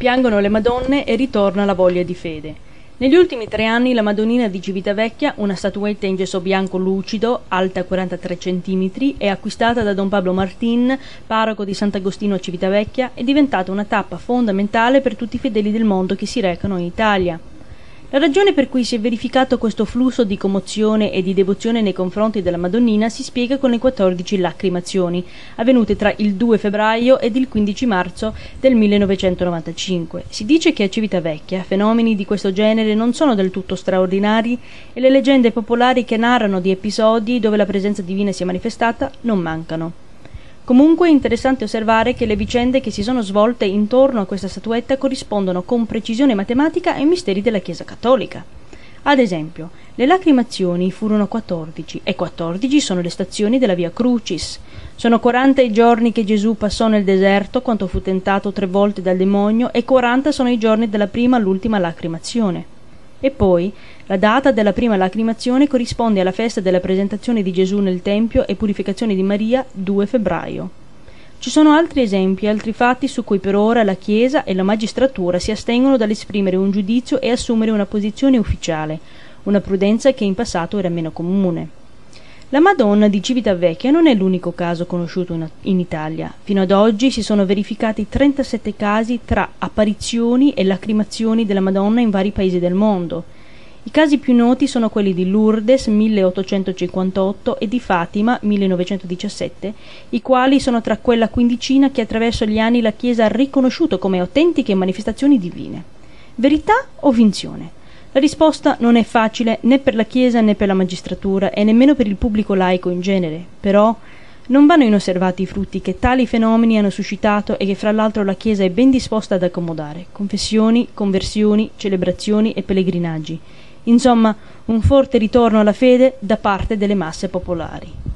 Piangono le Madonne e ritorna la voglia di fede. Negli ultimi tre anni la Madonnina di Civitavecchia, una statuetta in gesso bianco lucido, alta 43 cm, e acquistata da Don Pablo Martin, parroco di Sant'Agostino a Civitavecchia, è diventata una tappa fondamentale per tutti i fedeli del mondo che si recano in Italia. La ragione per cui si è verificato questo flusso di commozione e di devozione nei confronti della Madonnina si spiega con le 14 lacrimazioni, avvenute tra il 2 febbraio ed il 15 marzo del 1995. Si dice che a Civitavecchia fenomeni di questo genere non sono del tutto straordinari e le leggende popolari che narrano di episodi dove la presenza divina si è manifestata non mancano. Comunque è interessante osservare che le vicende che si sono svolte intorno a questa statuetta corrispondono con precisione matematica ai misteri della Chiesa cattolica. Ad esempio, le lacrimazioni furono 14 e 14 sono le stazioni della Via Crucis. Sono 40 i giorni che Gesù passò nel deserto quando fu tentato tre volte dal demonio e 40 sono i giorni dalla prima all'ultima lacrimazione. E poi la data della prima lacrimazione corrisponde alla festa della presentazione di Gesù nel Tempio e purificazione di Maria 2 febbraio. Ci sono altri esempi, altri fatti su cui per ora la Chiesa e la magistratura si astengono dall'esprimere un giudizio e assumere una posizione ufficiale, una prudenza che in passato era meno comune. La Madonna di Civitavecchia non è l'unico caso conosciuto in, Italia. Fino ad oggi si sono verificati 37 casi tra apparizioni e lacrimazioni della Madonna in vari paesi del mondo. I casi più noti sono quelli di Lourdes 1858 e di Fatima 1917, i quali sono tra quella quindicina che attraverso gli anni la Chiesa ha riconosciuto come autentiche manifestazioni divine. Verità o finzione? La risposta non è facile né per la Chiesa né per la magistratura e nemmeno per il pubblico laico in genere, però non vanno inosservati i frutti che tali fenomeni hanno suscitato e che fra l'altro la Chiesa è ben disposta ad accomodare confessioni, conversioni, celebrazioni e pellegrinaggi. Insomma, un forte ritorno alla fede da parte delle masse popolari.